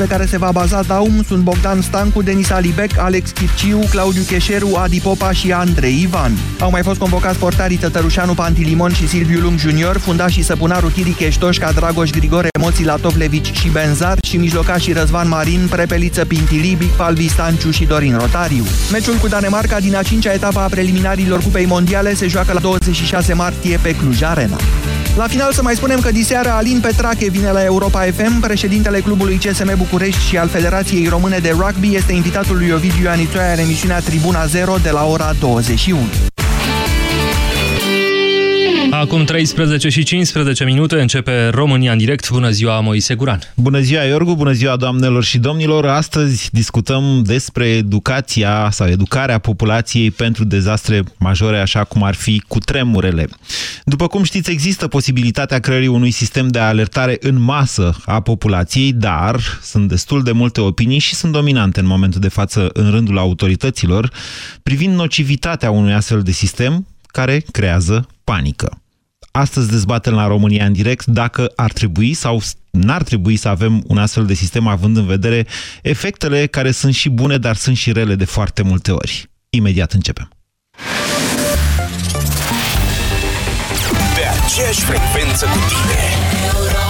pe care se va baza Daum sunt Bogdan Stancu, Denis Alibec, Alex Chirciu, Claudiu Cheșeru, Adi Popa și Andrei Ivan. Au mai fost convocați portarii Tătărușanu Pantilimon și Silviu Lung Junior, fundașii Săpunaru Chiri Cheștoșca, Dragoș Grigore, Moții Latovlevici și Benzar și mijlocașii Răzvan Marin, Prepeliță Pintili, Bic Palvi Stanciu și Dorin Rotariu. Meciul cu Danemarca din a cincea etapă a preliminarilor Cupei Mondiale se joacă la 26 martie pe Cluj Arena. La final să mai spunem că diseară Alin Petrache vine la Europa FM, președintele clubului CSM București și al Federației Române de Rugby este invitatul lui Ovidiu Anitoia în emisiunea Tribuna 0 de la ora 21. Acum 13 și 15 minute începe România în direct. Bună ziua, Moise Guran. Bună ziua, Iorgu, bună ziua, doamnelor și domnilor. Astăzi discutăm despre educația sau educarea populației pentru dezastre majore, așa cum ar fi cu tremurele. După cum știți, există posibilitatea creării unui sistem de alertare în masă a populației, dar sunt destul de multe opinii și sunt dominante în momentul de față în rândul autorităților privind nocivitatea unui astfel de sistem care creează panică. Astăzi dezbatem la România în direct dacă ar trebui sau n-ar trebui să avem un astfel de sistem având în vedere efectele care sunt și bune, dar sunt și rele de foarte multe ori. Imediat începem. Pe aceeași frecvență cu tine.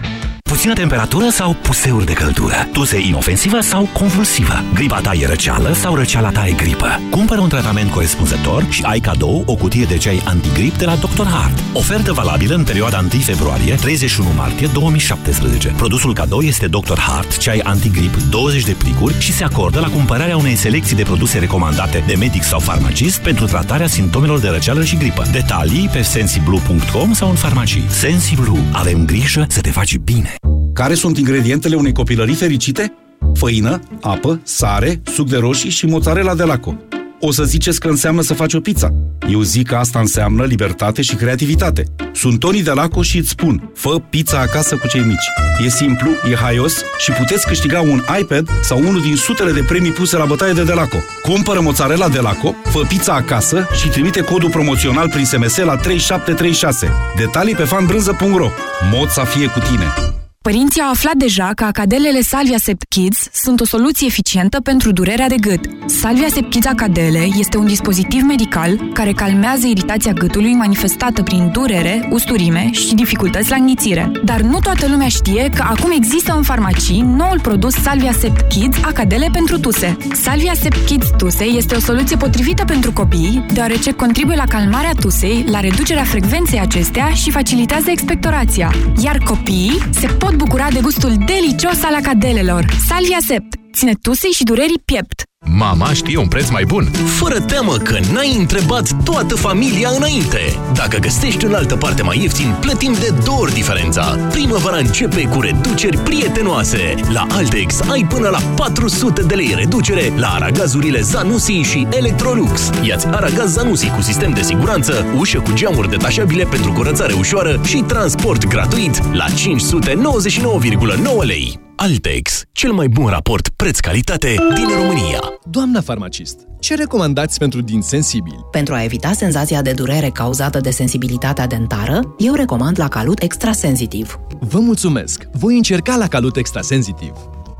Puțină temperatură sau puseuri de căldură? Tuse inofensivă sau convulsivă? Gripa ta e răceală sau răceala ta e gripă? Cumpără un tratament corespunzător și ai cadou o cutie de ceai antigrip de la Dr. Hart. Ofertă valabilă în perioada 1 februarie-31 martie 2017. Produsul cadou este Dr. Hart, ceai antigrip 20 de plicuri și se acordă la cumpărarea unei selecții de produse recomandate de medic sau farmacist pentru tratarea simptomelor de răceală și gripă. Detalii pe sensiblu.com sau în farmacii. Sensiblu. Avem grijă să te faci bine. Care sunt ingredientele unei copilării fericite? Făină, apă, sare, suc de roșii și mozzarella de laco. O să ziceți că înseamnă să faci o pizza. Eu zic că asta înseamnă libertate și creativitate. Sunt Toni de Laco și îți spun, fă pizza acasă cu cei mici. E simplu, e haios și puteți câștiga un iPad sau unul din sutele de premii puse la bătaie de Delaco. Cumpără mozzarella de Laco, fă pizza acasă și trimite codul promoțional prin SMS la 3736. Detalii pe fanbrânză.ro Mod să fie cu tine! Părinții au aflat deja că acadelele Salvia Sept Kids sunt o soluție eficientă pentru durerea de gât. Salvia Sept Kids Acadele este un dispozitiv medical care calmează iritația gâtului manifestată prin durere, usturime și dificultăți la înghițire. Dar nu toată lumea știe că acum există în farmacii noul produs Salvia Sept Kids Acadele pentru tuse. Salvia Sept Kids Tuse este o soluție potrivită pentru copii, deoarece contribuie la calmarea tusei, la reducerea frecvenței acestea și facilitează expectorația. Iar copiii se pot bucura de gustul delicios al acadelelor. Salvia Sept ține tusei și durerii piept. Mama știe un preț mai bun. Fără teamă că n-ai întrebat toată familia înainte. Dacă găsești în altă parte mai ieftin, plătim de două ori diferența. Primăvara începe cu reduceri prietenoase. La Altex ai până la 400 de lei reducere la aragazurile Zanussi și Electrolux. Iați aragaz Zanussi cu sistem de siguranță, ușă cu geamuri detașabile pentru curățare ușoară și transport gratuit la 599,9 lei. Altex, cel mai bun raport preț-calitate din România. Doamna farmacist, ce recomandați pentru din sensibili? Pentru a evita senzația de durere cauzată de sensibilitatea dentară, eu recomand la Calut Extrasensitiv. Vă mulțumesc! Voi încerca la Calut Extrasensitiv.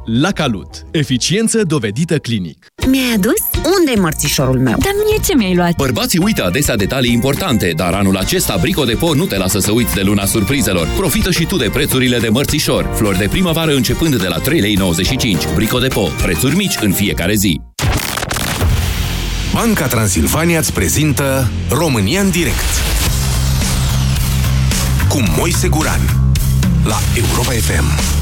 La Calut. Eficiență dovedită clinic. Mi-ai adus? Unde-i mărțișorul meu? Dar mie ce mi-ai luat? Bărbații uită adesea detalii importante, dar anul acesta Brico de Por nu te lasă să uiți de luna surprizelor. Profită și tu de prețurile de mărțișor. Flori de primăvară începând de la 3,95 lei. Brico de Po. Prețuri mici în fiecare zi. Banca Transilvania îți prezintă România în direct cu Moise Guran la Europa FM.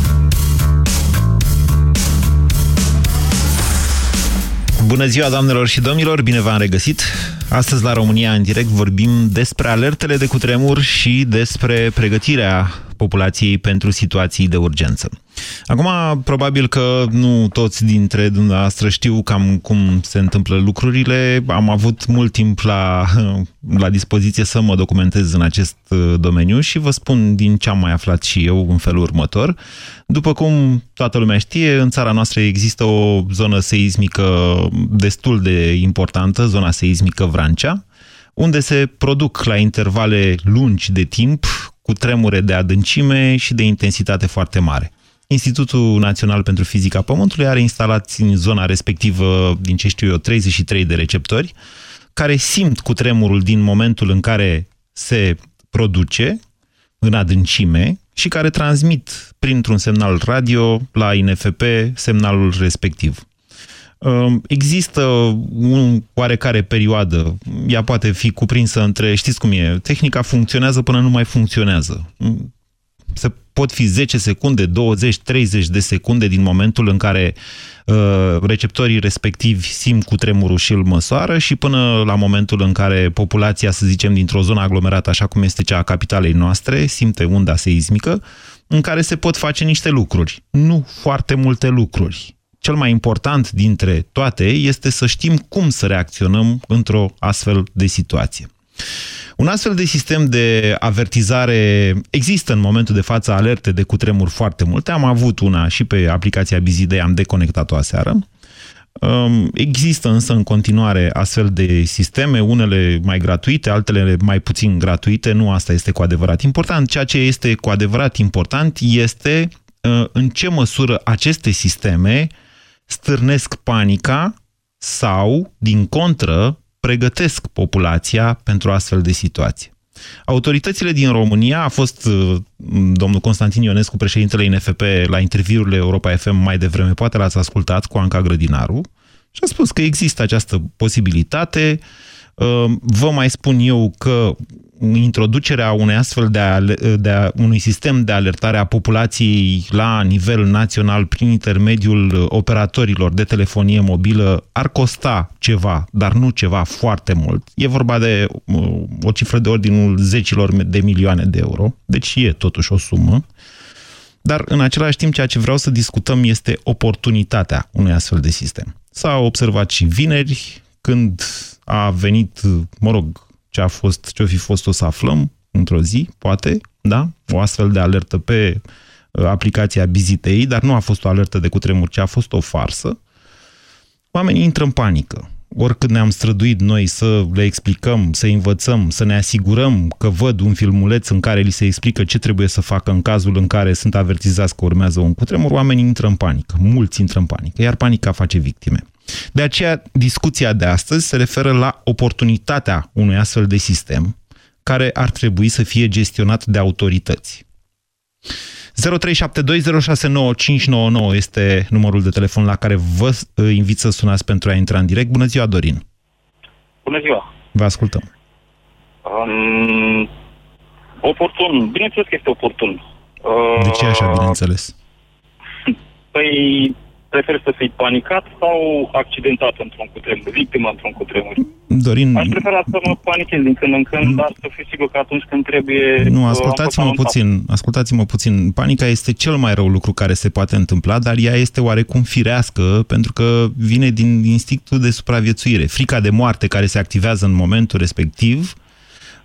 Bună ziua, doamnelor și domnilor, bine v-am regăsit! Astăzi la România în direct vorbim despre alertele de cutremur și despre pregătirea populației pentru situații de urgență. Acum, probabil că nu toți dintre dumneavoastră știu cam cum se întâmplă lucrurile. Am avut mult timp la, la dispoziție să mă documentez în acest uh, domeniu și vă spun din ce am mai aflat și eu în felul următor. După cum toată lumea știe, în țara noastră există o zonă seismică destul de importantă, zona seismică Vrancea, unde se produc la intervale lungi de timp cu tremure de adâncime și de intensitate foarte mare. Institutul Național pentru Fizica Pământului are instalați în zona respectivă, din ce știu eu, 33 de receptori, care simt cu tremurul din momentul în care se produce în adâncime și care transmit printr-un semnal radio la INFP semnalul respectiv. Um, există un oarecare perioadă, ea poate fi cuprinsă între, știți cum e, tehnica funcționează până nu mai funcționează. Se pot fi 10 secunde, 20, 30 de secunde din momentul în care uh, receptorii respectivi simt cu tremurul și îl măsoară și până la momentul în care populația, să zicem, dintr-o zonă aglomerată, așa cum este cea a capitalei noastre, simte unda seismică, în care se pot face niște lucruri. Nu foarte multe lucruri cel mai important dintre toate este să știm cum să reacționăm într-o astfel de situație. Un astfel de sistem de avertizare există în momentul de față alerte de cutremur foarte multe. Am avut una și pe aplicația Bizidei, am deconectat-o aseară. Um, există însă în continuare astfel de sisteme, unele mai gratuite, altele mai puțin gratuite, nu asta este cu adevărat important. Ceea ce este cu adevărat important este uh, în ce măsură aceste sisteme stârnesc panica sau, din contră, pregătesc populația pentru astfel de situații. Autoritățile din România, a fost uh, domnul Constantin Ionescu, președintele INFP, la interviurile Europa FM mai devreme, poate l-ați ascultat cu Anca Grădinaru, și a spus că există această posibilitate. Uh, vă mai spun eu că introducerea unei astfel de, de unui sistem de alertare a populației la nivel național prin intermediul operatorilor de telefonie mobilă ar costa ceva, dar nu ceva foarte mult. E vorba de uh, o cifră de ordinul zecilor de milioane de euro, deci e totuși o sumă. Dar în același timp ceea ce vreau să discutăm este oportunitatea unui astfel de sistem. S-a observat și vineri când a venit, mă rog, ce a fost, ce a fi fost o să aflăm într-o zi, poate, da? O astfel de alertă pe uh, aplicația Bizitei, dar nu a fost o alertă de cutremur, ci a fost o farsă. Oamenii intră în panică. Oricât ne-am străduit noi să le explicăm, să învățăm, să ne asigurăm că văd un filmuleț în care li se explică ce trebuie să facă în cazul în care sunt avertizați că urmează un cutremur, oamenii intră în panică. Mulți intră în panică, iar panica face victime. De aceea, discuția de astăzi se referă la oportunitatea unui astfel de sistem care ar trebui să fie gestionat de autorități. 0372069599 este numărul de telefon la care vă invit să sunați pentru a intra în direct. Bună ziua, Dorin! Bună ziua! Vă ascultăm. Um, oportun. Bineînțeles că este oportun. Uh, de ce așa, bineînțeles? Păi, preferi să fii panicat sau accidentat într-un cutremur, victimă într-un cutremur? Dorin... Aș prefera să mă panichez din când în când, mm. dar să fiu sigur că atunci când trebuie... Nu, ascultați-mă puțin, ascultați-mă puțin. Panica este cel mai rău lucru care se poate întâmpla, dar ea este oarecum firească, pentru că vine din instinctul de supraviețuire. Frica de moarte care se activează în momentul respectiv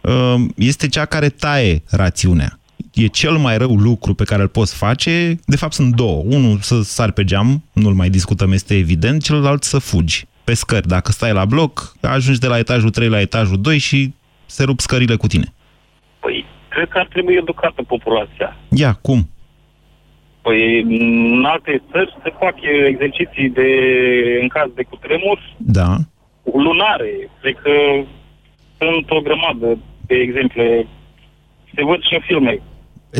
uh, este cea care taie rațiunea e cel mai rău lucru pe care îl poți face, de fapt sunt două. Unul să sari pe geam, nu-l mai discutăm, este evident, celălalt să fugi pe scări. Dacă stai la bloc, ajungi de la etajul 3 la etajul 2 și se rup scările cu tine. Păi, cred că ar trebui educată populația. Ia, cum? Păi, în alte țări se fac exerciții de, în caz de cutremur Da. lunare. Cred că sunt o grămadă de exemple. Se văd și în filme.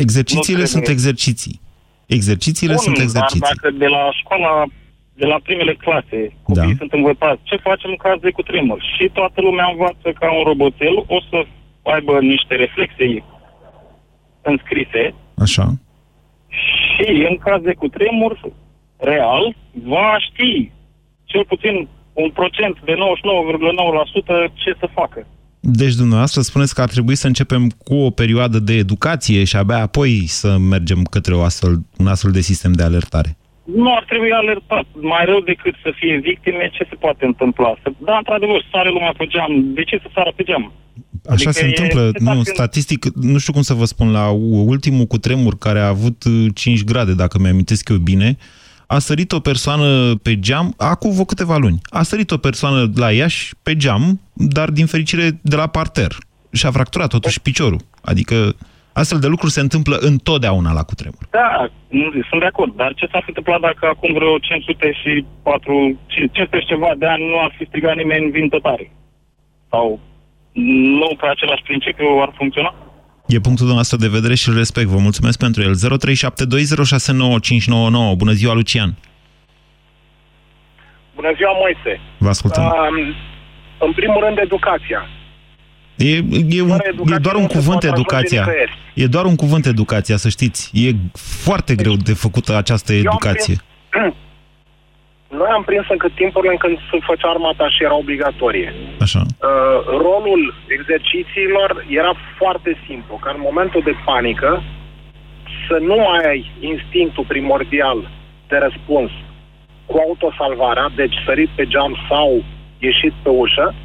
Exercițiile Nu sunt trebuie. exerciții. Exercițiile Bun, sunt exerciții. Dar dacă de la școala, de la primele clase, copiii Da. sunt învățați ce facem în caz de cutremur și toată lumea învață ca un roboțel, o să aibă niște reflexe înscrise Așa. și în caz de cutremur real va ști cel puțin un procent de 99,9% ce să facă. Deci dumneavoastră spuneți că ar trebui să începem cu o perioadă de educație și abia apoi să mergem către o astfel, un astfel de sistem de alertare. Nu ar trebui alertat. Mai rău decât să fie victime, ce se poate întâmpla? Să, da, într-adevăr, sare lumea pe geam. De ce să sară pe geam? Așa Adică se e întâmplă, setat nu, în- statistic, nu știu cum să vă spun, la ultimul cutremur care a avut uh, 5 grade, dacă mi-amintesc eu bine, a sărit o persoană pe geam, acum vreo câteva luni, a sărit o persoană la Iași pe geam, dar din fericire de la parter. Și a fracturat totuși piciorul. Adică astfel de lucruri se întâmplă întotdeauna la cutremur. Da, nu, sunt de acord. Dar ce s-ar fi întâmplat dacă acum vreo 504, 500 și ceva de ani nu ar fi strigat nimeni vin tătare? Sau nu pe același principiu ar funcționa? E punctul dumneavoastră de vedere și îl respect. Vă mulțumesc pentru el. 0372069599. Bună ziua, Lucian. Bună ziua, Moise. Vă ascultăm. Um, în primul rând, educația. E, e, un, Fără educație e doar un nu se cuvânt poate ajunge educația. nicăieri. E doar un cuvânt educația, să știți. E foarte greu de făcută această Eu am educație. Noi am prins încă timpurile în când se făcea armata și era obligatorie. Așa. Uh, rolul exercițiilor era foarte simplu, ca în momentul de panică să nu mai ai instinctul primordial de răspuns cu autosalvarea, deci sărit pe geam sau ieșit pe ușă,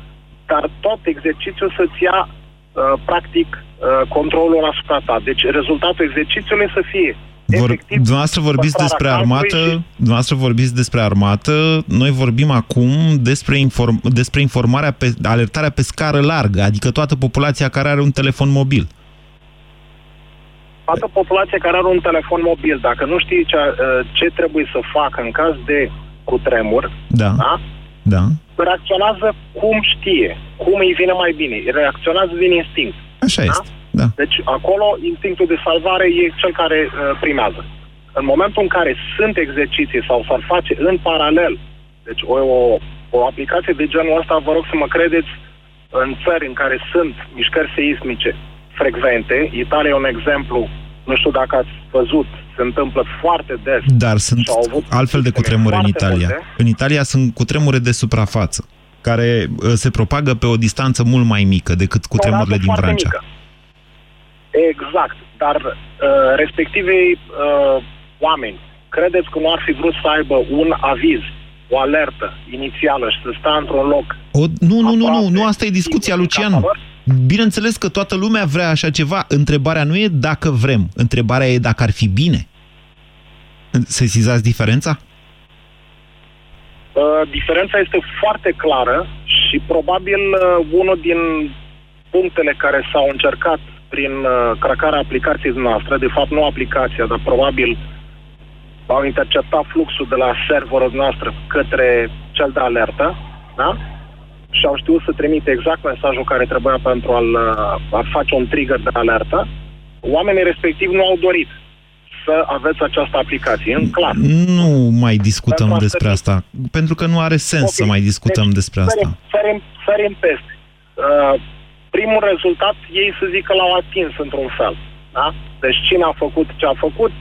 dar tot exercițiul să-ți ia uh, practic uh, controlul asupra ta. Deci rezultatul exercițiului să fie Vor, dumneavoastră vorbiți păstrarea despre calmului armată, și- dumneavoastră vorbiți despre armată, noi vorbim acum despre, inform, despre informarea, pe, alertarea pe scară largă, adică toată populația care are un telefon mobil. toată populația care are un telefon mobil, dacă nu știe ce, uh, ce trebuie să facă în caz de cutremur, Da. da? Da. reacționează cum știe, cum îi vine mai bine. Reacționează din instinct. Așa este. Da. Deci acolo instinctul de salvare e cel care uh, primează. În momentul în care sunt exerciții sau s-ar face în paralel, deci o, o, o aplicație de genul ăsta, vă rog să mă credeți, în țări în care sunt mișcări seismice frecvente, Italia e un exemplu, nu știu dacă ați văzut, se întâmplă foarte des. Dar sunt Și au avut altfel de cutremure în foarte Italia. multe. În Italia sunt cutremure de suprafață, care uh, se propagă pe o distanță mult mai mică decât cutremurile din foarte Vrancea. mică. Exact, dar uh, respectivei uh, oameni, credeți că nu ar fi vrut să aibă un aviz, o alertă inițială și să stea într-un loc O, nu, nu, nu, nu, nu, asta e discuția, Lucian. Bineînțeles că toată lumea vrea așa ceva. Întrebarea nu e dacă vrem, întrebarea e dacă ar fi bine. Sesizați diferența? Uh, diferența este foarte clară și probabil uh, unul din punctele care s-au încercat prin uh, cracarea aplicației noastre, de fapt nu aplicația, dar probabil au interceptat fluxul de la serverul noastră către cel de alertă, da? Și au știut să trimite exact mesajul care trebuia pentru a-l, uh, a face un trigger de alertă. Oamenii respectiv nu au dorit să aveți această aplicație, în clar. Nu mai discutăm Pentru despre asta, pentru că nu are sens Ok, să mai discutăm deci, despre asta. Sărim, sărim, sărim peste. Uh, primul rezultat, ei să zic că l-au atins într-un fel. Da? Deci cine a făcut ce a făcut,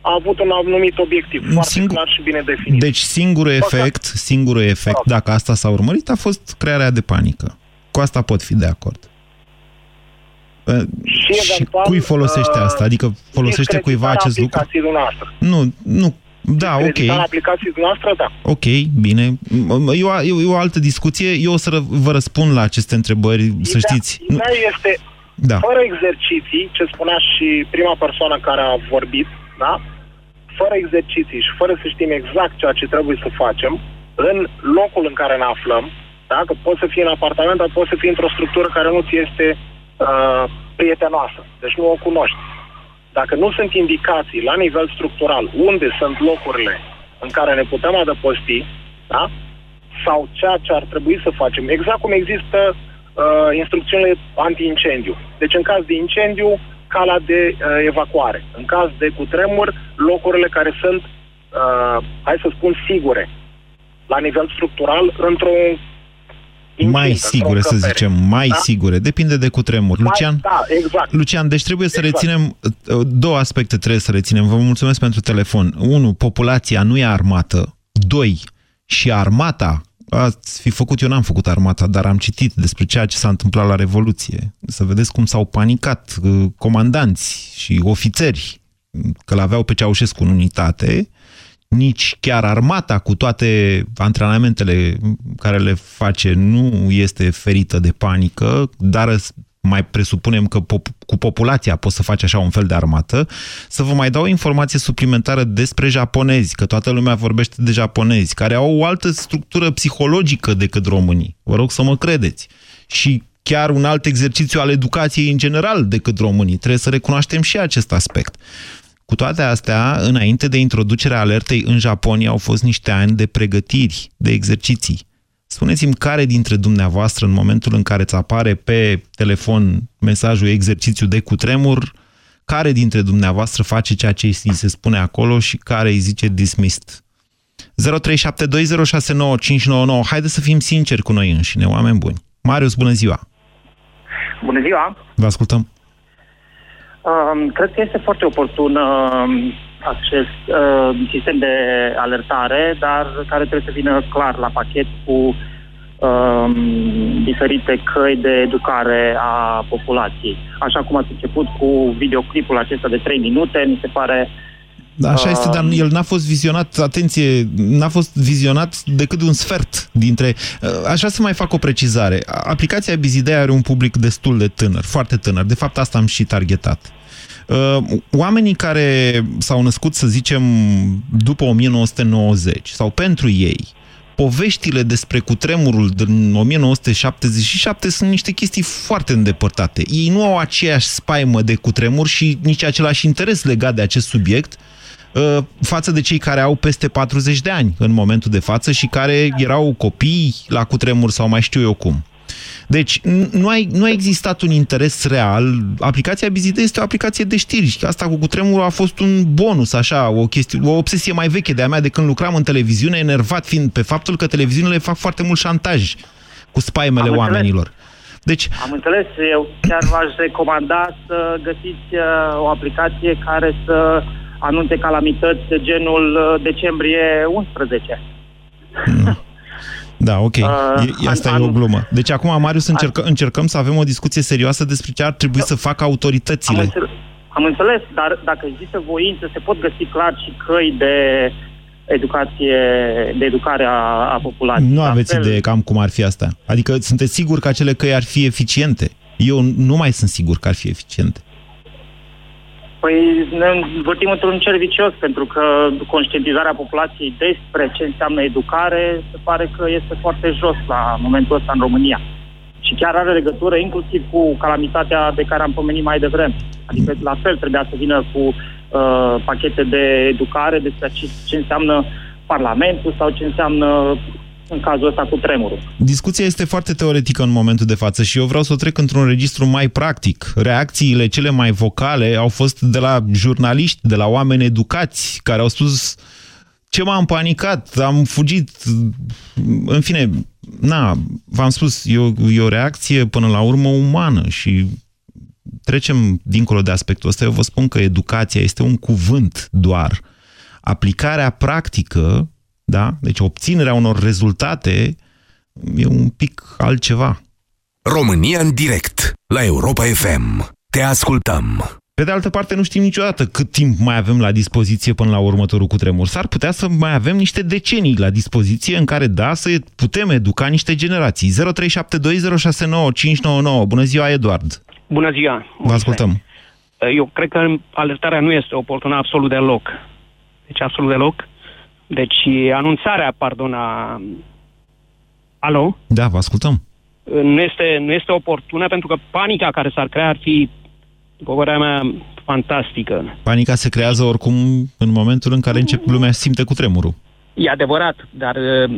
a avut un anumit obiectiv foarte Singur- clar și bine definit. Deci singurul efect, singurul efect, dacă asta s-a urmărit, a fost crearea de panică. Cu asta pot fi de acord. Uh, și, eventual, cui folosește uh, asta? Adică folosește cuiva discreditarea acest lucru? aplicației dumneavoastră. Nu, nu. Da, ok. Discreditarea aplicației dumneavoastră, da. Ok, bine. E o, e o altă discuție. Eu o să ră- vă răspund la aceste întrebări, să știți. Nu, Ideea este, Da. fără exerciții, ce spunea și prima persoană care a vorbit, da? fără exerciții și fără să știm exact ceea ce trebuie să facem, în locul în care ne aflăm, da? că poți să fii în apartament, dar poți să fii într-o structură care nu ți este uh, prietenoasă, deci nu o cunoști. Dacă nu sunt indicații la nivel structural unde sunt locurile în care ne putem adăposti, da? sau ceea ce ar trebui să facem, exact cum există uh, instrucțiunile anti-incendiu. Deci în caz de incendiu, calea de uh, evacuare. În caz de cutremur, locurile care sunt, uh, hai să spun, sigure la nivel structural într-un mai sigure, să zicem, mai da? sigure. Depinde de cutremur. Mai, Lucian, da, exact. Lucian, deci trebuie exact. să reținem, două aspecte trebuie să reținem. Vă mulțumesc pentru telefon. Unu, populația nu e armată. Doi, și armata ați fi făcut, eu n-am făcut armata, dar am citit despre ceea ce s-a întâmplat la Revoluție. Să vedeți cum s-au panicat uh, comandanți și ofițeri că l-aveau pe Ceaușescu în unitate, nici chiar armata cu toate antrenamentele care le face nu este ferită de panică, dar mai presupunem că pop cu populația poți să faci așa un fel de armată, să vă mai dau o informație suplimentară despre japonezi, că toată lumea vorbește de japonezi, care au o altă structură psihologică decât românii. Vă rog să mă credeți. Și chiar un alt exercițiu al educației în general decât românii. Trebuie să recunoaștem și acest aspect. Cu toate astea, înainte de introducerea alertei în Japonia au fost niște ani de pregătiri, de exerciții. Spuneți-mi care dintre dumneavoastră, în momentul în care îți apare pe telefon mesajul exercițiu de cutremur, care dintre dumneavoastră face ceea ce îi se spune acolo și care îi zice dismissed? 0372069599. Haideți să fim sinceri cu noi înșine, oameni buni. Marius, bună ziua! Bună ziua! Vă ascultăm! Uh, cred că este foarte oportun uh, acest uh, sistem de alertare, dar care trebuie să vină clar la pachet cu uh, diferite căi de educare a populației. Așa cum ați început cu videoclipul acesta de 3 minute, mi se pare da, așa este, dar el n-a fost vizionat, atenție, n-a fost vizionat decât un sfert dintre... Uh, așa să mai fac o precizare. Aplicația Bizidea are un public destul de tânăr, foarte tânăr. De fapt, asta am și targetat. Uh, oamenii care s-au născut, să zicem, după 1990 sau pentru ei, poveștile despre cutremurul din 1977 sunt niște chestii foarte îndepărtate. Ei nu au aceeași spaimă de cutremur și nici același interes legat de acest subiect uh, față de cei care au peste 40 de ani în momentul de față și care erau copii la cutremur sau mai știu eu cum. Deci nu a, nu a existat un interes real. Aplicația Bizide este o aplicație de știri. Asta cu cutremurul a fost un bonus, așa, o, chestie, o obsesie mai veche de-a mea de când lucram în televiziune, enervat fiind pe faptul că televiziunile fac foarte mult șantaj cu spaimele Am oamenilor. Deci... Am înțeles, eu chiar v-aș recomanda să găsiți uh, o aplicație care să anunțe calamități de genul uh, decembrie 11. Mm. Da, ok. Uh, e, asta an, e o glumă. Deci acum, Marius, încercă, an, încercăm să avem o discuție serioasă despre ce ar trebui să facă autoritățile. Am înțeles, am înțeles, dar dacă există voință, se pot găsi clar și căi de educație, de educare a, a populației. Nu aveți fel... idee cam cum ar fi asta. Adică sunteți sigur că acele căi ar fi eficiente? Eu nu mai sunt sigur că ar fi eficiente. Păi ne învârtim într-un cer vicios, pentru că conștientizarea populației despre ce înseamnă educare se pare că este foarte jos la momentul ăsta în România. Și chiar are legătură inclusiv cu calamitatea de care am pomenit mai devreme. Adică la fel trebuia să vină cu uh, pachete de educare despre ce, ce înseamnă Parlamentul sau ce înseamnă în cazul ăsta cu tremurul. Discuția este foarte teoretică în momentul de față și eu vreau să o trec într-un registru mai practic. Reacțiile cele mai vocale au fost de la jurnaliști, de la oameni educați, care au spus ce m-am panicat, am fugit, în fine, na, v-am spus, e o, e o reacție până la urmă umană și trecem dincolo de aspectul ăsta. Eu vă spun că educația este un cuvânt doar. Aplicarea practică da? Deci obținerea unor rezultate e un pic altceva. România în direct, la Europa FM. Te ascultăm! Pe de altă parte, nu știm niciodată cât timp mai avem la dispoziție până la următorul cutremur. S-ar putea să mai avem niște decenii la dispoziție în care, da, să putem educa niște generații. 0372069599. Bună ziua, Eduard! Bună ziua! Vă ascultăm! Eu cred că alertarea nu este oportună absolut deloc. Deci absolut deloc. Deci anunțarea, pardon, a... Alo? Da, vă ascultăm. Nu este, nu este oportună pentru că panica care s-ar crea ar fi, după părerea mea, fantastică. Panica se creează oricum în momentul în care începe lumea simte cu tremurul. E adevărat, dar uh,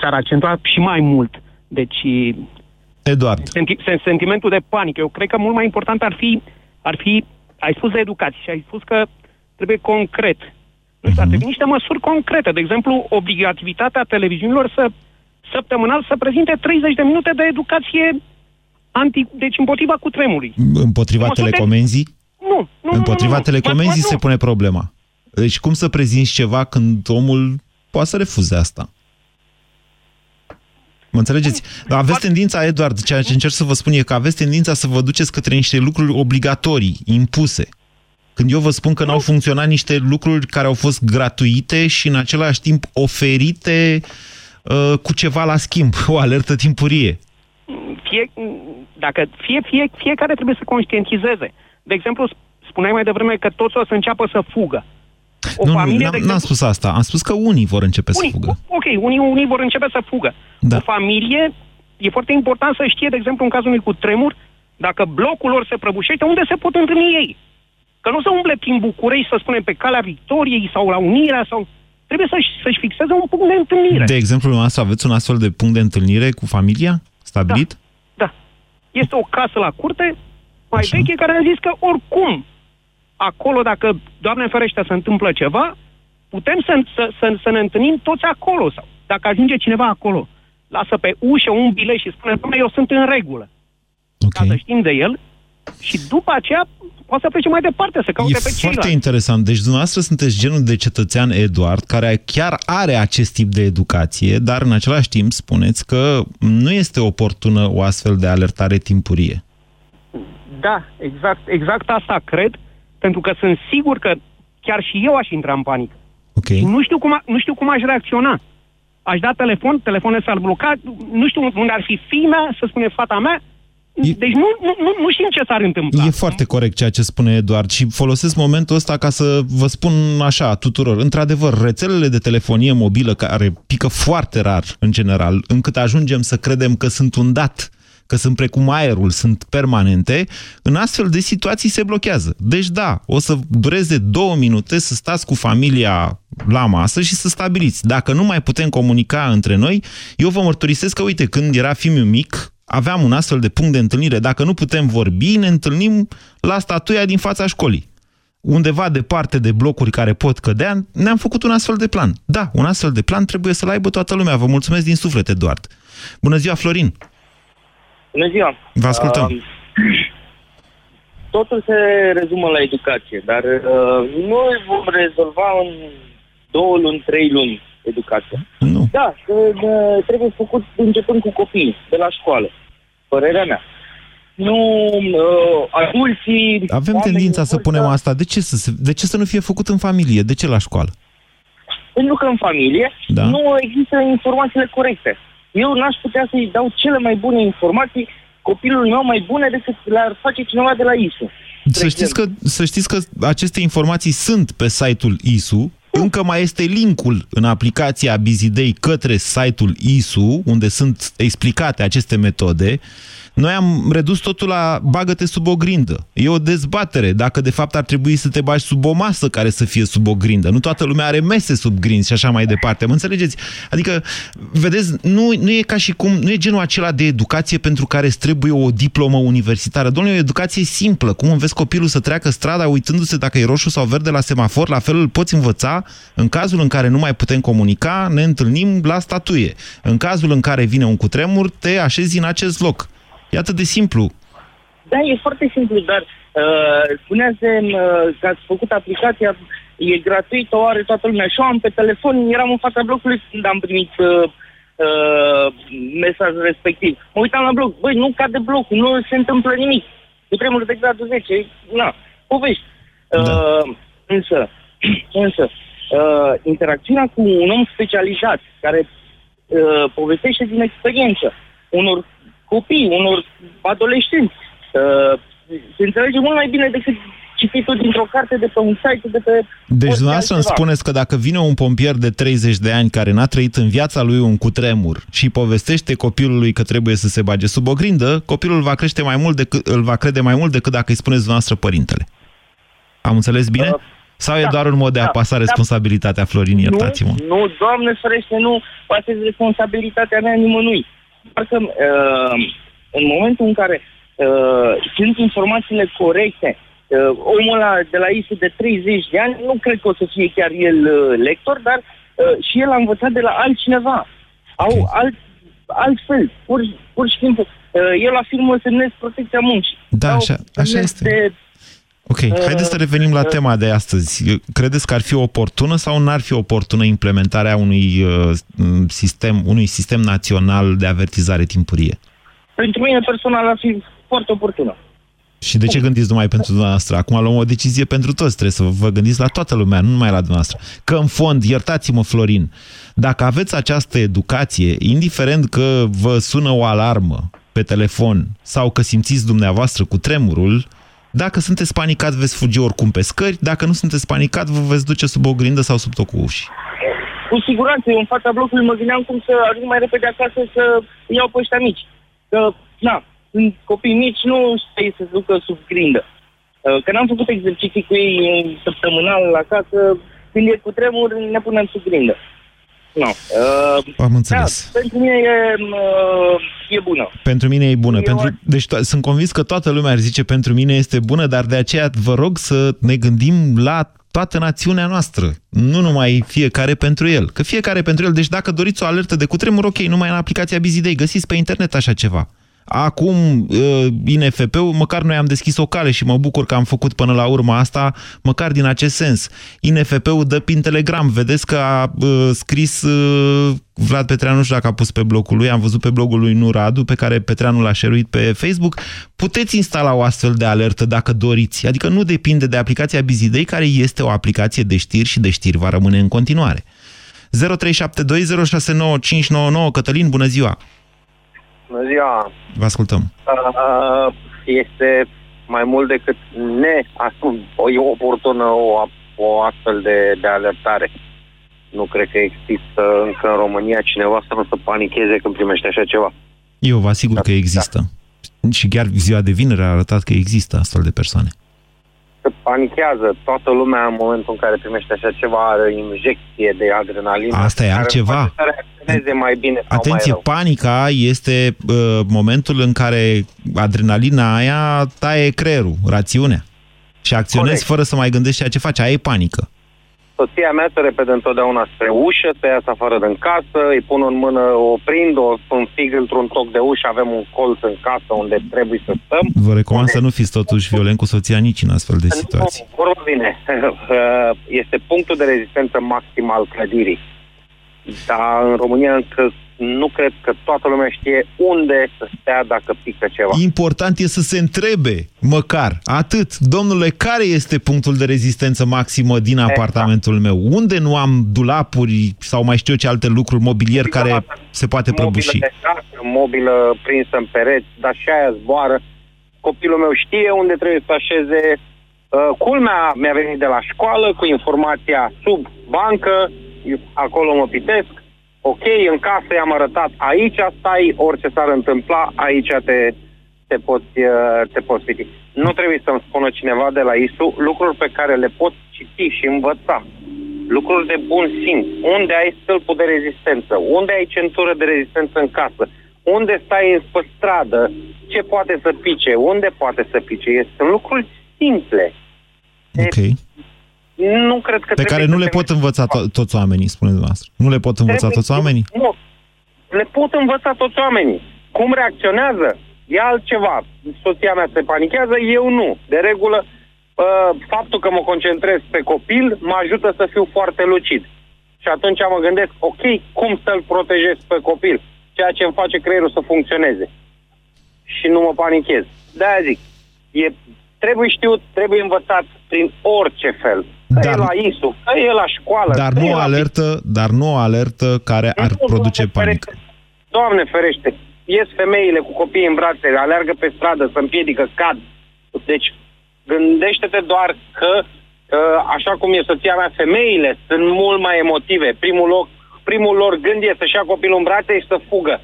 s-ar accentua și mai mult. Deci, Eduard. Senti- sen- sentimentul de panică. Eu cred că mult mai important ar fi, ar fi ai spus de educație și ai spus că trebuie concret. Nu știu, ar trebui niște măsuri concrete. De exemplu, obligativitatea televiziunilor să săptămânal să prezinte 30 de minute de educație anti, deci împotriva cu tremurului. Împotriva Măsuri de- telecomenzii? Nu, nu, Împotriva nu, nu, nu. telecomenzii Mă- se nu. pune problema. Deci cum să prezinți ceva când omul poate să refuze asta? Mă înțelegeți? Aveți tendința, Eduard, ceea ce încerc să vă spun e că aveți tendința să vă duceți către niște lucruri obligatorii, impuse. Când eu vă spun că n-au funcționat niște lucruri care au fost gratuite și în același timp oferite uh, cu ceva la schimb, o alertă timpurie. fie, dacă fie, fie, fiecare trebuie să conștientizeze. De exemplu, spuneai mai devreme că toți o să înceapă să fugă. O nu, nu, familie, n-am, de n-am exemplu, spus asta. Am spus că unii vor începe unii, să fugă. Ok, unii, unii vor începe să fugă. Da. O familie, e foarte important să știe, de exemplu, în cazul unui cutremur, dacă blocul lor se prăbușește, unde se pot întâlni ei. Că nu să umble prin București, să spunem, pe calea Victoriei sau la Unirea sau... Trebuie să-și, să-și fixeze un punct de întâlnire. De exemplu, noastră aveți un astfel de punct de întâlnire cu familia stabilit? Da. Este o casă la curte, mai Așa. veche, care a zis că oricum, acolo, dacă, Doamne ferește, se întâmplă ceva, putem să, să, să, să ne întâlnim toți acolo. Sau dacă ajunge cineva acolo, lasă pe ușă un bilet și spune, domnule, eu sunt în regulă. Okay. Ca să știm de el. Și după aceea poate să plece mai departe, să caute E pe foarte ceilalți. interesant. Deci dumneavoastră sunteți genul de cetățean Eduard care chiar are acest tip de educație, dar în același timp spuneți că nu este oportună o astfel de alertare timpurie. Da, exact, exact asta cred, pentru că sunt sigur că chiar și eu aș intra în panică. Okay. Nu știu cum, a, nu știu cum aș reacționa. Aș da telefon, telefonul s-ar bloca, nu știu unde ar fi fina, să spune fata mea. Deci nu, nu, nu, nu știm ce s-ar întâmpla. E foarte corect ceea ce spune Eduard și folosesc momentul ăsta ca să vă spun așa tuturor. Într-adevăr, rețelele de telefonie mobilă care pică foarte rar în general, încât ajungem să credem că sunt un dat, că sunt precum aerul, sunt permanente, în astfel de situații se blochează. Deci da, o să dureze două minute să stați cu familia la masă și să stabiliți. Dacă nu mai putem comunica între noi, eu vă mărturisesc că, uite, când era fiul mic, aveam un astfel de punct de întâlnire. Dacă nu putem vorbi, ne întâlnim la statuia din fața școlii. Undeva departe de blocuri care pot cădea, ne-am făcut un astfel de plan. Da, un astfel de plan trebuie să-l aibă toată lumea. Vă mulțumesc din suflet, Eduard. Bună ziua, Florin! Bună ziua! Vă ascultăm. Uh, totul se rezumă la educație, dar uh, nu îl vom rezolva în două luni, trei luni educația. Nu. Da, uh, trebuie făcut începând cu copiii, de la școală. Părerea mea. Nu uh, adulții... Avem oamenii tendința în să vârstă- punem asta. De ce să, se- de ce să nu fie făcut în familie? De ce la școală? Pentru că în familie Da. nu există informațiile corecte. Eu n-aș putea să-i dau cele mai bune informații copilului meu mai bune decât le-ar face cineva de la ISU. Să știți, că, să știți că aceste informații sunt pe site-ul ISU, încă mai este linkul în aplicația Bizidei către site-ul ISU, unde sunt explicate aceste metode. Noi am redus totul la bagă-te sub o grindă. E o dezbatere dacă de fapt ar trebui să te bagi sub o masă care să fie sub o grindă. Nu toată lumea are mese sub grinzi și așa mai departe. Mă înțelegeți? Adică, vedeți, nu, nu e ca și cum, nu e genul acela de educație pentru care îți trebuie o diplomă universitară. Domnule, e o educație simplă. Cum înveți copilul să treacă strada uitându-se dacă e roșu sau verde la semafor, la fel îl poți învăța în cazul în care nu mai putem comunica, ne întâlnim la statuie. În cazul în care vine un cutremur, te așezi în acest loc. E atât de simplu. Da, e foarte simplu, dar uh, spuneați de, uh, că ați făcut aplicația, e gratuită, o are toată lumea. Și eu am pe telefon, eram în fața blocului când am primit uh, uh, mesajul respectiv. Mă uitam la bloc, băi, nu cade blocul, nu se întâmplă nimic. E tremur de gradul 10, na, povești. Uh, însă, însă, uh, interacțiunea cu un om specializat, care uh, povestește din experiență, unor copii, unor adolescenți, uh, se înțelege mult mai bine decât cititul dintr-o carte de pe un site de pe... Deci orice dumneavoastră îmi altceva. spuneți că dacă vine un pompier de 30 de ani care n-a trăit în viața lui un cutremur și povestește copilului că trebuie să se bage sub o grindă, copilul va crește mai mult decât, îl va crede mai mult decât dacă îi spuneți dumneavoastră părintele. Am înțeles bine? Uh, Sau e da, doar un mod de a da, pasa da. responsabilitatea, Florin, iertați-mă? Nu, nu, doamne ferește, nu pasez responsabilitatea mea nimănui. Doar că uh, în momentul în care uh, sunt informațiile corecte, uh, omul ăla de la ISU de 30 de ani, nu cred că o să fie chiar el uh, lector, dar uh, și el a învățat de la altcineva. Au alt, altfel, pur, pur și simplu. Uh, el afirmă semnesc protecția muncii. Da, Sau așa, așa semnesc este. De, Ok, haideți să revenim la tema de astăzi. Credeți că ar fi oportună sau n-ar fi oportună implementarea unui uh, sistem, unui sistem național de avertizare timpurie? pentru mine personal ar fi foarte oportună. Și de ce gândiți numai pentru dumneavoastră? Acum luăm o decizie pentru toți. Trebuie să vă gândiți la toată lumea, nu numai la dumneavoastră. Că în fond, iertați-mă, Florin, dacă aveți această educație, indiferent că vă sună o alarmă pe telefon sau că simțiți dumneavoastră cu tremurul, dacă sunteți panicat, veți fugi oricum pe scări, dacă nu sunteți panicat, vă veți duce sub o grindă sau sub tocul ușii. Cu siguranță, eu în fața blocului mă gândeam cum să ajung mai repede acasă să iau pe ăștia mici. Că, na, sunt copii mici, nu știi să se ducă sub grindă. Uh, Că n-am făcut exerciții cu ei uh, săptămânal acasă, când e cu tremur, ne punem sub grindă. Nu. Uh, Am înțeles. Da, pentru mine e, uh, e bună. Pentru mine e bună. Eu Pentru, deci to- sunt convins că toată lumea ar zice pentru mine este bună, dar de aceea vă rog să ne gândim la toată națiunea noastră, nu numai fiecare pentru el. Că fiecare pentru el, deci dacă doriți o alertă de cutremur, ok, numai în aplicația Busy Day, găsiți pe internet așa ceva. Acum, uh, INFP-ul, măcar noi am deschis o cale și mă bucur că am făcut până la urmă asta, măcar din acest sens. INFP-ul dă prin Telegram. Vedeți că a uh, scris uh, Vlad Petreanu, nu știu dacă a pus pe blogul lui, am văzut pe blogul lui Nuradu, pe care Petreanu l-a șeruit pe Facebook. Puteți instala o astfel de alertă dacă doriți. Adică nu depinde de aplicația Busy Day, care este o aplicație de știri și de știri va rămâne în continuare. 0372069599 Cătălin, bună ziua! Bună ziua! Vă ascultăm. Uh, Este mai mult decât ne o e oportună o, o astfel de, de alertare. Nu cred că există încă în România cineva să nu se panicheze când primește așa ceva. Eu vă asigur că există. Și chiar ziua de vineri a arătat că există astfel de persoane. Se panichează. Toată lumea în momentul în care primește așa ceva are injecție de adrenalină. Asta e care altceva. îl face Să reacționeze mai bine sau Atenție, mai rău. panica este uh, momentul în care adrenalina aia taie creierul, rațiunea. Și acționezi Corect. fără să mai gândești ceea ce faci. Aia e panică. Soția mea se repede întotdeauna spre ușă, se iasă afară din casă, îi pun în mână, o prind, o înfig într-un toc de ușă, avem un colț în casă unde trebuie să stăm. Vă recomand să nu fiți totuși violent cu soția nici în astfel de situații. Nu, vorba bine. Este punctul de rezistență maxim al clădirii. Dar în România încă nu cred că toată lumea știe unde să stea dacă pică ceva. Important e să se întrebe, măcar, atât. Domnule, care este punctul de rezistență maximă din apartamentul meu? Unde nu am dulapuri sau mai știu eu ce alte lucruri, mobilier care se poate prăbuși? Mobilă de casă, mobilă prinsă în pereți, dar și aia zboară. Copilul meu știe unde trebuie să așeze. Uh, culmea mi-a venit de la școală cu informația sub bancă, eu acolo mă pitesc. Ok, în casă i-am arătat, aici stai, orice s-ar întâmpla, aici te, te poți, uh, te poți piti. Nu trebuie să-mi spună cineva de la ISU lucruri pe care le pot citi și învăța. Lucruri de bun simț. Unde ai stâlpul de rezistență? Unde ai centură de rezistență în casă? Unde stai în pe stradă? Ce poate să pice? Unde poate să pice? Sunt lucruri simple. Ok. Nu cred că Pe trebuie care să nu le te pot învăța to- toți oamenii, spuneți dumneavoastră. Nu le pot învăța Trebuie- toți oamenii? Nu. Le pot învăța toți oamenii. Cum reacționează? E altceva. Soția mea se panichează, eu nu. De regulă, uh, faptul că mă concentrez pe copil mă ajută să fiu foarte lucid. Și atunci mă gândesc, ok, cum să-l protejez pe copil? Ceea ce îmi face creierul să funcționeze. Și nu mă panichez. De-aia zic, e, trebuie știut, trebuie învățat prin orice fel. Că Dar- e la ISU, că e la școală. Dar că nu e o la alertă, dar nu o alertă care ar nu, produce Doamne panică. ferește, Doamne ferește, ies femeile cu copiii în brațe, aleargă pe stradă, se împiedică, cad. Deci, gândește-te doar că, uh, așa cum e soția mea, femeile sunt mult mai emotive. Primul, loc, primul lor gând e să-și ia copilul în brațe și să fugă.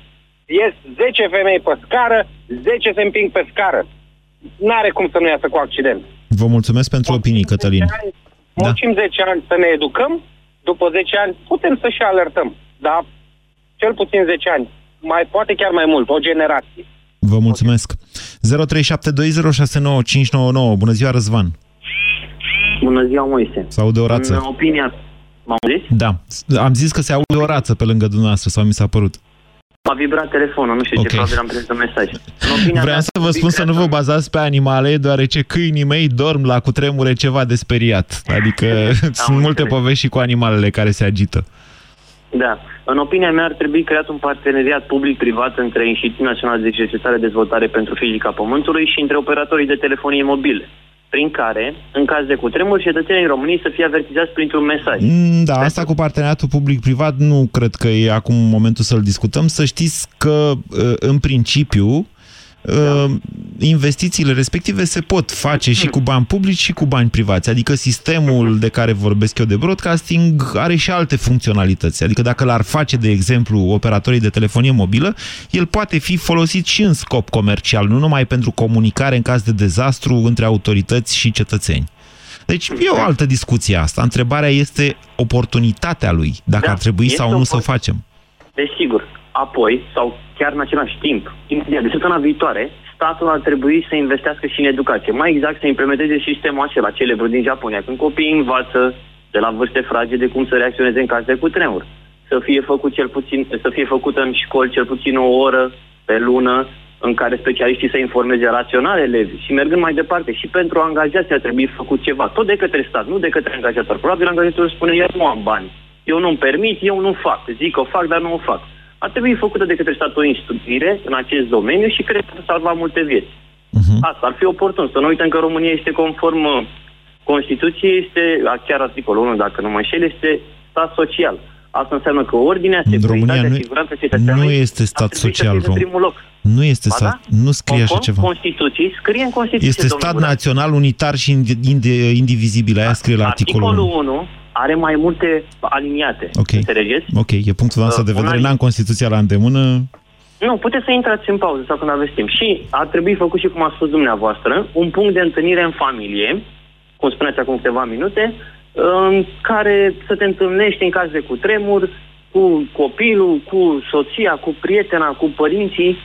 Ies 10 femei pe scară, 10 se împing pe scară. N-are cum să nu iasă cu accident. Vă mulțumesc pentru opinii, Cătălin. Da. Muncim 10 ani să ne educăm, după 10 ani putem să și alertăm, dar cel puțin 10 ani, mai poate chiar mai mult, o generație. Vă mulțumesc. 0372069599. Bună ziua, Răzvan. Bună ziua, Moise. Sau de o rață. În opinia... M-am zis? Da. Am zis că se aude o rață pe lângă dumneavoastră, sau mi s-a părut. A vibrat telefonul, nu știu okay. ce, probabil am primit un mesaj. Vreau să vă spun să nu vă bazați pe animale, deoarece câinii mei dorm la cutremure ceva de speriat. Adică sunt multe povești și cu animalele care se agită. Da. În opinia mea ar trebui creat un parteneriat public-privat între Institutul Național de Cercetare Dezvoltare pentru Fizica Pământului și între operatorii de telefonie mobile prin care, în caz de cutremur, cetățenii României să fie avertizați printr-un mesaj. Mm, da, asta cu parteneriatul public-privat nu cred că e acum momentul să-l discutăm. Să știți că, uh, în principiu, da. investițiile respective se pot face și cu bani publici și cu bani privați. Adică sistemul de care vorbesc eu de broadcasting are și alte funcționalități. Adică dacă l-ar face, de exemplu, operatorii de telefonie mobilă, el poate fi folosit și în scop comercial, nu numai pentru comunicare în caz de dezastru între autorități și cetățeni. Deci e o altă discuție asta. Întrebarea este oportunitatea lui, dacă da, ar trebui sau nu să o facem. Desigur. Apoi, sau chiar în același timp, de săptămâna viitoare, statul ar trebui să investească și în educație. Mai exact să implementeze sistemul acela celebru din Japonia, când copiii învață de la vârste fragede cum să reacționeze în caz de cutremur. Să fie, făcut cel puțin, să fie făcută în școli cel puțin o oră pe lună în care specialiștii să informeze rațional elevii. Și mergând mai departe și pentru angajații ar trebui făcut ceva, tot de către stat, nu de către angajator. Probabil angajatorul spune, eu nu am bani, eu nu-mi permit, eu nu fac, zic o fac, dar nu o fac ar trebui făcută de către stat o instruire în acest domeniu și cred că salva multe vieți. Uh-huh. Asta ar fi oportun. Să nu uităm că România este conform uh, Constituției, este, chiar articolul 1, dacă nu mă înșel, este stat social. Asta înseamnă că ordinea, securitatea, nu, siguranța cetățeanului nu este stat social, în primul loc. Nu este ba, stat, da? nu scrie Conform așa ceva. Constituției, scrie în Constituție, Este stat național unitar și indivizibil, aia scrie la articolul, articolul 1. 1 are mai multe aliniate. Okay. Înțelegeți? Ok, e punctul nostru uh, de vedere. N-am Constituția la îndemână. Nu, puteți să intrați în pauză sau când aveți timp. Și ar trebui făcut și cum a spus dumneavoastră, un punct de întâlnire în familie, cum spuneți acum câteva minute, în care să te întâlnești în caz de cutremur, cu copilul, cu soția, cu prietena, cu părinții.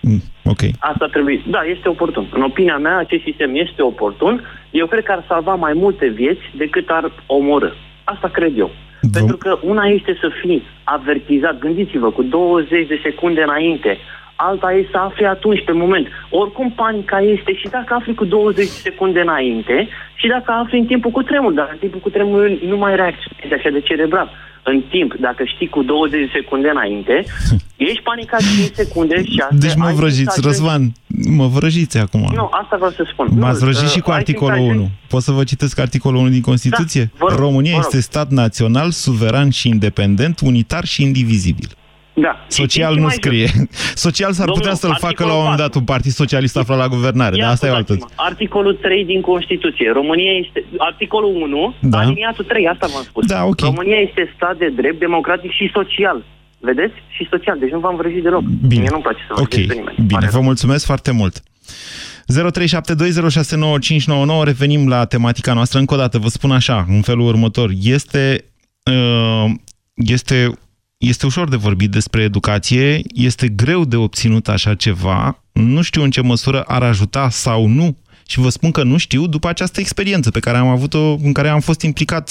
Mm, ok. Asta trebuie. Da, este oportun. În opinia mea, acest sistem este oportun eu cred că ar salva mai multe vieți decât ar omorâ. Asta cred eu. V- Pentru că una este să fii avertizat, gândiți-vă, cu 20 de secunde înainte, alta e să afli atunci, pe moment. Oricum panica este și dacă afli cu 20 de secunde înainte și dacă afli în timpul cu tremur, dar în timpul cu tremur nu mai reacționezi așa de cerebral în timp, dacă știi cu 20 de secunde înainte, ești panicat 5 secunde și asta... Deci mă vrăjiți, Răzvan, mă vrăjiți acum. Nu, asta vreau să spun. M-ați vrăjit și cu articolul 1. Pot să vă citesc articolul 1 din Constituție? Da, România este stat național, suveran și independent, unitar și indivizibil. Da. Social nu scrie. Social s-ar putea să-l facă la un moment dat un partid socialist aflat la guvernare, dar asta e altă. Articolul 3 din Constituție. România este... Articolul 1, da. aliniatul 3, asta v-am spus. Da, okay. România este stat de drept, democratic și social. Vedeți? Și social. Deci nu v-am vrăjit deloc. Bine. Mie nu-mi place să vă okay. pe nimeni. Bine, vă mulțumesc foarte mult. 0372069599 revenim la tematica noastră. Încă o dată vă spun așa, în felul următor. Este, uh, este este ușor de vorbit despre educație, este greu de obținut așa ceva, nu știu în ce măsură ar ajuta sau nu și vă spun că nu știu după această experiență pe care am avut-o, în care am fost implicat 100%.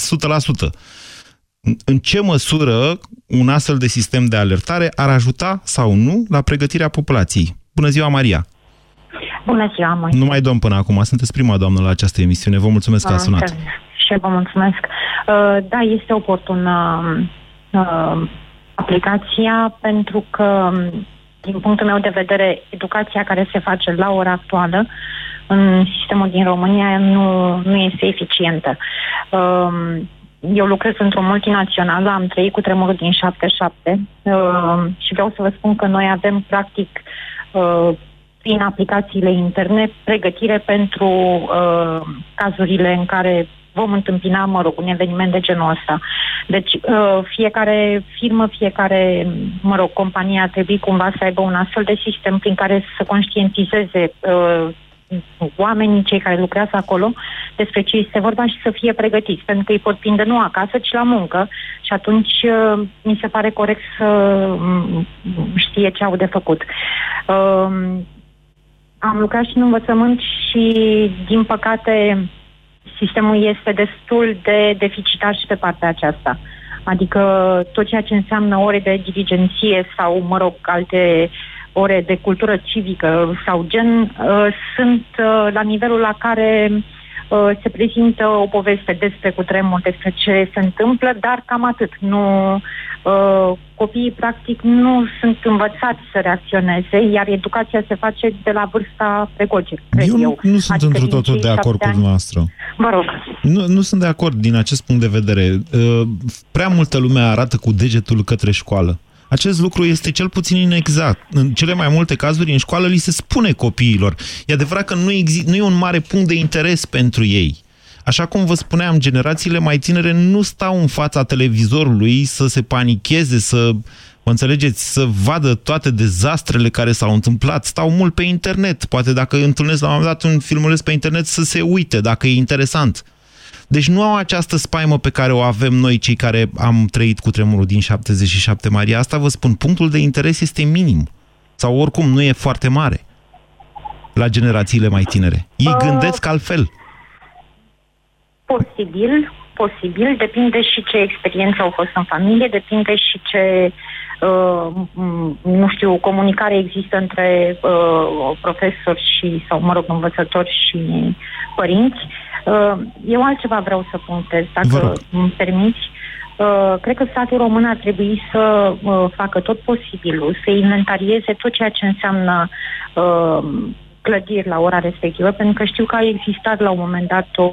În ce măsură un astfel de sistem de alertare ar ajuta sau nu la pregătirea populației? Bună ziua, Maria! Bună ziua, Moise! Nu mai dom până acum, sunteți prima doamnă la această emisiune. Vă mulțumesc că ați sunat. Și vă mulțumesc. Uh, da, este oportun uh, aplicația pentru că, din punctul meu de vedere, educația care se face la ora actuală în sistemul din România nu, nu este eficientă. Um, eu lucrez într-o multinațională, am trăit cu tremurul din 77 um, și vreau să vă spun că noi avem, practic, uh, prin aplicațiile internet, pregătire pentru uh, cazurile în care vom întâmpina, mă rog, un eveniment de genul ăsta. Deci uh, fiecare firmă, fiecare, mă rog, companie ar trebui cumva să aibă un astfel de sistem prin care să conștientizeze uh, oamenii, cei care lucrează acolo, despre ce este vorba și să fie pregătiți, pentru că îi pot prinde nu acasă, ci la muncă și atunci uh, mi se pare corect să mm, știe ce au de făcut. Uh, am lucrat și în învățământ și, din păcate, sistemul este destul de deficitar și pe partea aceasta. Adică tot ceea ce înseamnă ore de diligenție sau, mă rog, alte ore de cultură civică sau gen, uh, sunt uh, la nivelul la care uh, se prezintă o poveste despre cutremur, despre ce se întâmplă, dar cam atât. Nu, uh, copiii, practic, nu sunt învățați să reacționeze, iar educația se face de la vârsta precoce, cred eu. eu. nu sunt Adică într din totul cei de acord șapte cu ani- dumneavoastră. Vă rog. Nu, nu sunt de acord din acest punct de vedere. Uh, Prea multă lume arată cu degetul către școală. Acest lucru este cel puțin inexact. În cele mai multe cazuri, în școală li se spune copiilor. E adevărat că nu, exi- nu e un mare punct de interes pentru ei. Așa cum vă spuneam, generațiile mai tinere nu stau în fața televizorului să se panicheze, să, mă înțelegeți, să vadă toate dezastrele care s-au întâmplat. Stau mult pe internet. Poate dacă întâlnesc la un moment dat un filmuleț pe internet să se uite, dacă e interesant. Deci nu au această spaimă pe care o avem noi, cei care am trăit cu tremurul din 77, Maria. Asta vă spun, punctul de interes este minim. Sau oricum nu e foarte mare la generațiile mai tinere. Ei Uh, gândesc altfel. Posibil, posibil, depinde și ce experiență au fost în familie, depinde și ce, uh, m- nu știu, comunicare există între uh, profesori și, sau, mă rog, învățători și părinți. Uh, eu altceva vreau să punctez, dacă îmi permiți. Uh, cred că statul român ar trebui să uh, facă tot posibilul, să inventarieze tot ceea ce înseamnă uh, clădiri la ora respectivă, pentru că știu că a existat la un moment dat o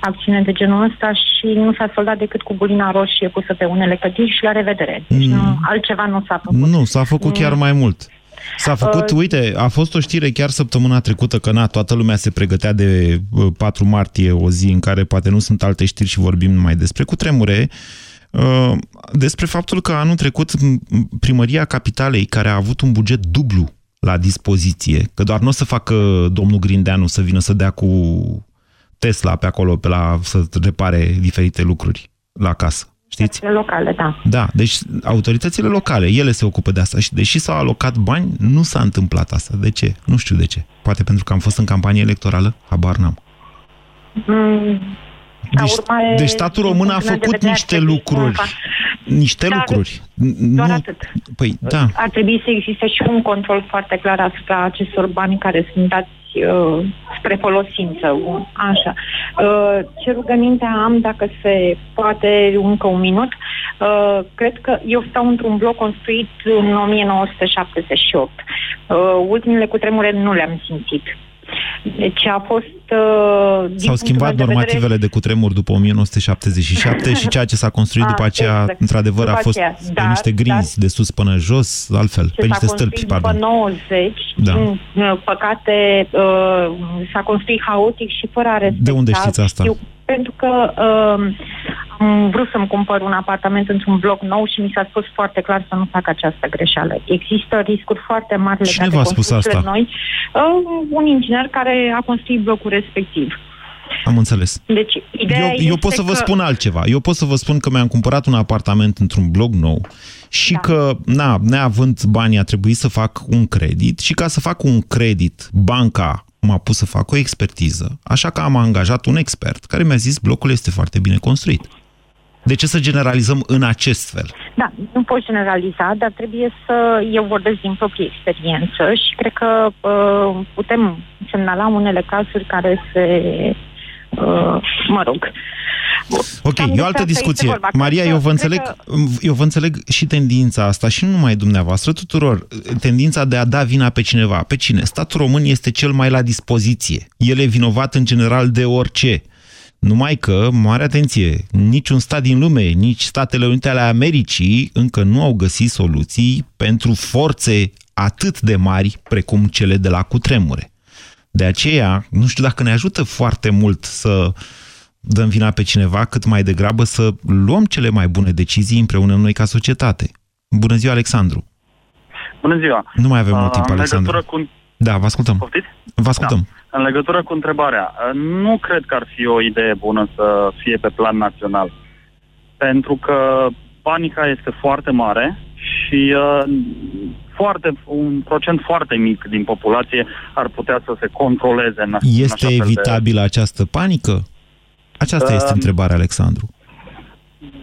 acțiune de genul ăsta și nu s-a soldat decât cu bulina roșie pusă pe unele clădiri și la revedere. Deci Mm. nu, altceva nu s-a făcut. Nu, s-a făcut chiar Mm. mai mult. S-a făcut, Uh, uite, a fost o știre chiar săptămâna trecută că na, toată lumea se pregătea de uh, 4 martie, o zi în care poate nu sunt alte știri și vorbim numai despre cutremure, uh, despre faptul că anul trecut m, primăria capitalei, care a avut un buget dublu la dispoziție, că doar nu o să facă domnul Grindeanu să vină să dea cu Tesla pe acolo, pe la, să repare diferite lucruri la casă. Știți? Locale, da. Da, deci autoritățile locale, ele se ocupă de asta și deși s-au alocat bani, nu s-a întâmplat asta. De ce? Nu știu de ce. Poate pentru că am fost în campanie electorală? Habar n-am. Mm, ca Deci, urmare, deci statul din român a punctul meu de făcut vedere, ar niște trebui lucruri. cumva- Niște Dar lucruri. doar nu... atât. Păi, da. ar trebui să existe și un control foarte clar asupra acestor bani care sunt dați uh, spre folosință. Un- Așa. Uh, ce rugăminte am, dacă se poate, încă un minut? Uh, cred că eu stau într-un bloc construit în 1978. Uh, ultimele cutremure nu le-am simțit. Deci a fost... Uh, din S-au punctul schimbat meu de normativele vedere, de cutremur după 1977 și ceea ce s-a construit Ah, după aceea, exact. într-adevăr, a După fost aceea, pe dar- niște grinzi de sus până jos, altfel, ce pe niște s-a stâlpi, construit pardon. după 90, Da. din uh, păcate, uh, s-a construit haotic și fără a respecta. De unde știți asta? Eu, pentru că uh, am vrut să-mi cumpăr un apartament într-un bloc nou și mi s-a spus foarte clar să nu fac această greșeală. Există riscuri foarte mari legate Cine de v-a spus construcțiile asta? noi. Uh, un inginer care a construit blocul respectiv. Am înțeles. Deci, ideea Eu, eu pot să vă că... spun altceva. Eu pot să vă spun că mi-am cumpărat un apartament într-un blog nou și da. că, na, neavând bani, a trebuit să fac un credit și ca să fac un credit, banca m-a pus să fac o expertiză, așa că am angajat un expert care mi-a zis blocul este foarte bine construit. De ce să generalizăm în acest fel? Da, nu pot generaliza, dar trebuie să... Eu vorbesc din proprie experiență și cred că uh, putem semnala unele cazuri care se... Uh, mă rog. Ok, Cam e o despre altă asta discuție. este vorba. Maria, Cred eu că- vă, cred înțeleg, că- eu vă înțeleg și tendința asta și nu numai dumneavoastră, tuturor. Tendința de a da vina pe cineva. Pe cine? Statul român este cel mai la dispoziție. El e vinovat în general de orice. Numai că, mare atenție, niciun stat din lume, nici Statele Unite ale Americii încă nu au găsit soluții pentru forțe atât de mari precum cele de la cutremure. De aceea, nu știu dacă ne ajută foarte mult să dăm vina pe cineva, cât mai degrabă să luăm cele mai bune decizii împreună noi ca societate. Bună ziua, Alexandru! Bună ziua! Nu mai avem mult timp, în Alexandru. legătură cu... Da, vă ascultăm. Poftiți? Vă ascultăm. în legătură cu întrebarea, nu cred că ar fi o idee bună să fie pe plan național. Pentru că panica este foarte mare și uh, foarte, un procent foarte mic din populație ar putea să se controleze în, Este în așa evitabilă de... această panică? Aceasta uh, este întrebarea, Alexandru.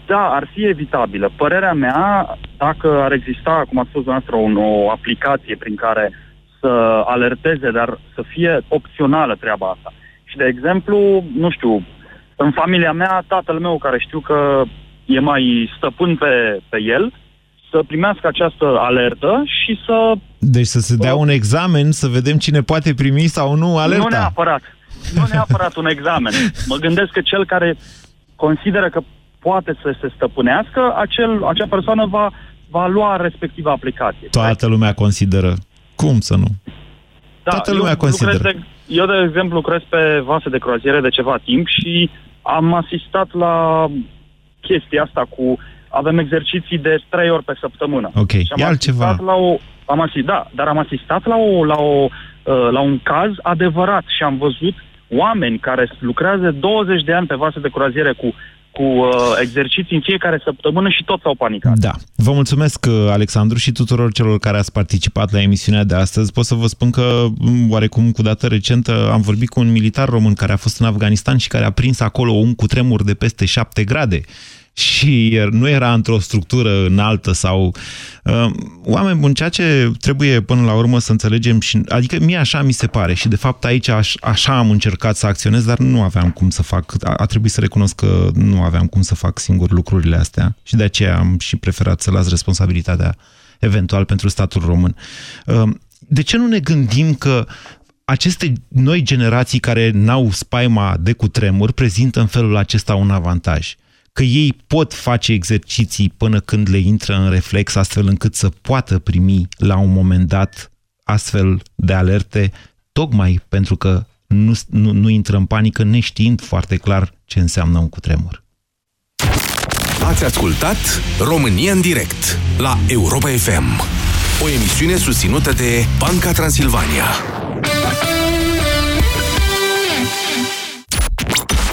Da, ar fi evitabilă. Părerea mea, dacă ar exista, cum a spus dumneavoastră, o, o aplicație prin care să alerteze, dar să fie opțională treaba asta. Și, de exemplu, nu știu, în familia mea, tatăl meu, care știu că e mai stăpân pe, pe el, să primească această alertă și să... Deci să se dea un examen, să vedem cine poate primi sau nu alerta. Nu neapărat. Nu neapărat un examen. Mă gândesc că cel care consideră că poate să se stăpânească, acel, acea persoană va, va lua respectiva aplicație. Toată lumea consideră. Cum să nu? Da, Toată lumea eu consideră. De, eu, de exemplu, lucrez pe vase de croaziere de ceva timp și am asistat la chestia asta cu... Avem exerciții de trei ori pe săptămână. Ok, și am e altceva. La o, am asistat, da, dar am asistat la, o, la, o, uh, la un caz adevărat și am văzut oameni care lucrează 20 de ani pe vase de croaziere cu cu uh, exerciții în fiecare săptămână și toți au panicat. Da. Vă mulțumesc, uh, Alexandru, și tuturor celor care ați participat la emisiunea de astăzi. Pot să vă spun că, mm, oarecum cu dată recentă, am vorbit cu un militar român care a fost în Afganistan și care a prins acolo un cutremur de peste 7 grade și nu era într-o structură înaltă sau... Uh, oameni buni, ceea ce trebuie până la urmă să înțelegem și... Adică mie așa mi se pare și de fapt aici aș, așa am încercat să acționez, dar nu aveam cum să fac. A, a trebuit să recunosc că nu aveam cum să fac singur lucrurile astea și de aceea am și preferat să las responsabilitatea eventual pentru statul român. Uh, de ce nu ne gândim că aceste noi generații care n-au spaima de cutremur prezintă în felul acesta un avantaj? Că ei pot face exerciții până când le intră în reflex, astfel încât să poată primi la un moment dat astfel de alerte, tocmai pentru că nu, nu, nu intră în panică neștiind foarte clar ce înseamnă un cutremur. Ați ascultat România în direct la Europa FM, o emisiune susținută de Banca Transilvania.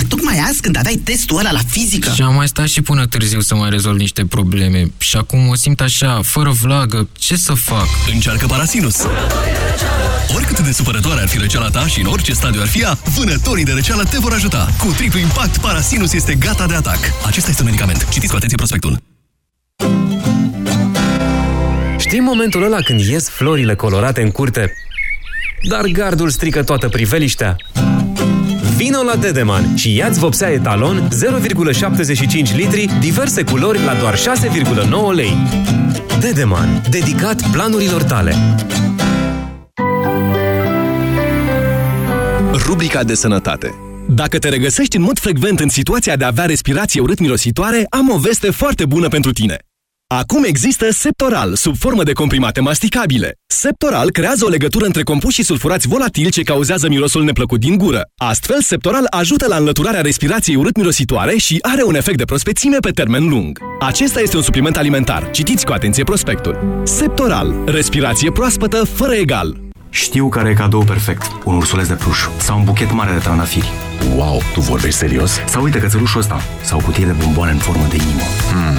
Dar tocmai azi, când aveai testul ăla la fizică... Și am mai stat și până târziu să mai rezolv niște probleme. Și acum o simt așa, fără vlagă. Ce să fac? Încearcă Parasinus! Oricât de supărătoare ar fi răceala ta și în orice stadiu ar fi ea, vânătorii de răceală te vor ajuta. Cu triplu impact, Parasinus este gata de atac. Acesta este un medicament. Citiți cu atenție prospectul. Știi momentul ăla când ies florile colorate în curte, dar gardul strică toată priveliștea? Vino la Dedeman și ia-ți vopsea etalon 0,75 litri, diverse culori la doar 6,9 lei. Dedeman, dedicat planurilor tale. Rubrica de sănătate. Dacă te regăsești în mod frecvent în situația de a avea respirație urât-mirositoare, am o veste foarte bună pentru tine. Acum există Septoral, sub formă de comprimate masticabile. Septoral creează o legătură între compușii sulfurați volatili ce cauzează mirosul neplăcut din gură. Astfel, Septoral ajută la înlăturarea respirației urât-mirositoare și are un efect de prospețime pe termen lung. Acesta este un supliment alimentar. Citiți cu atenție prospectul. Septoral. Respirație proaspătă fără egal. Știu care e cadou perfect. Un ursuleț de pluș sau un buchet mare de trandafiri. Wow, tu vorbești serios? Sau uite cățelușul ăsta sau o cutie de bomboane în formă de inimă. Hmm,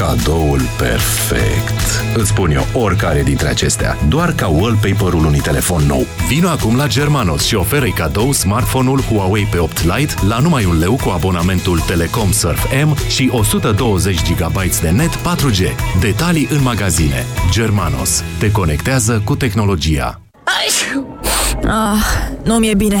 cadoul perfect. Îți spun eu oricare dintre acestea, doar ca wallpaper-ul unui telefon nou. Vino acum la Germanos și oferă-i cadou smartphone-ul Huawei P8 Lite la numai un leu cu abonamentul Telecom Surf M și 120 GB de net 4G. Detalii în magazine. Germanos. Te conectează cu tehnologia. Ah, nu mi-e bine.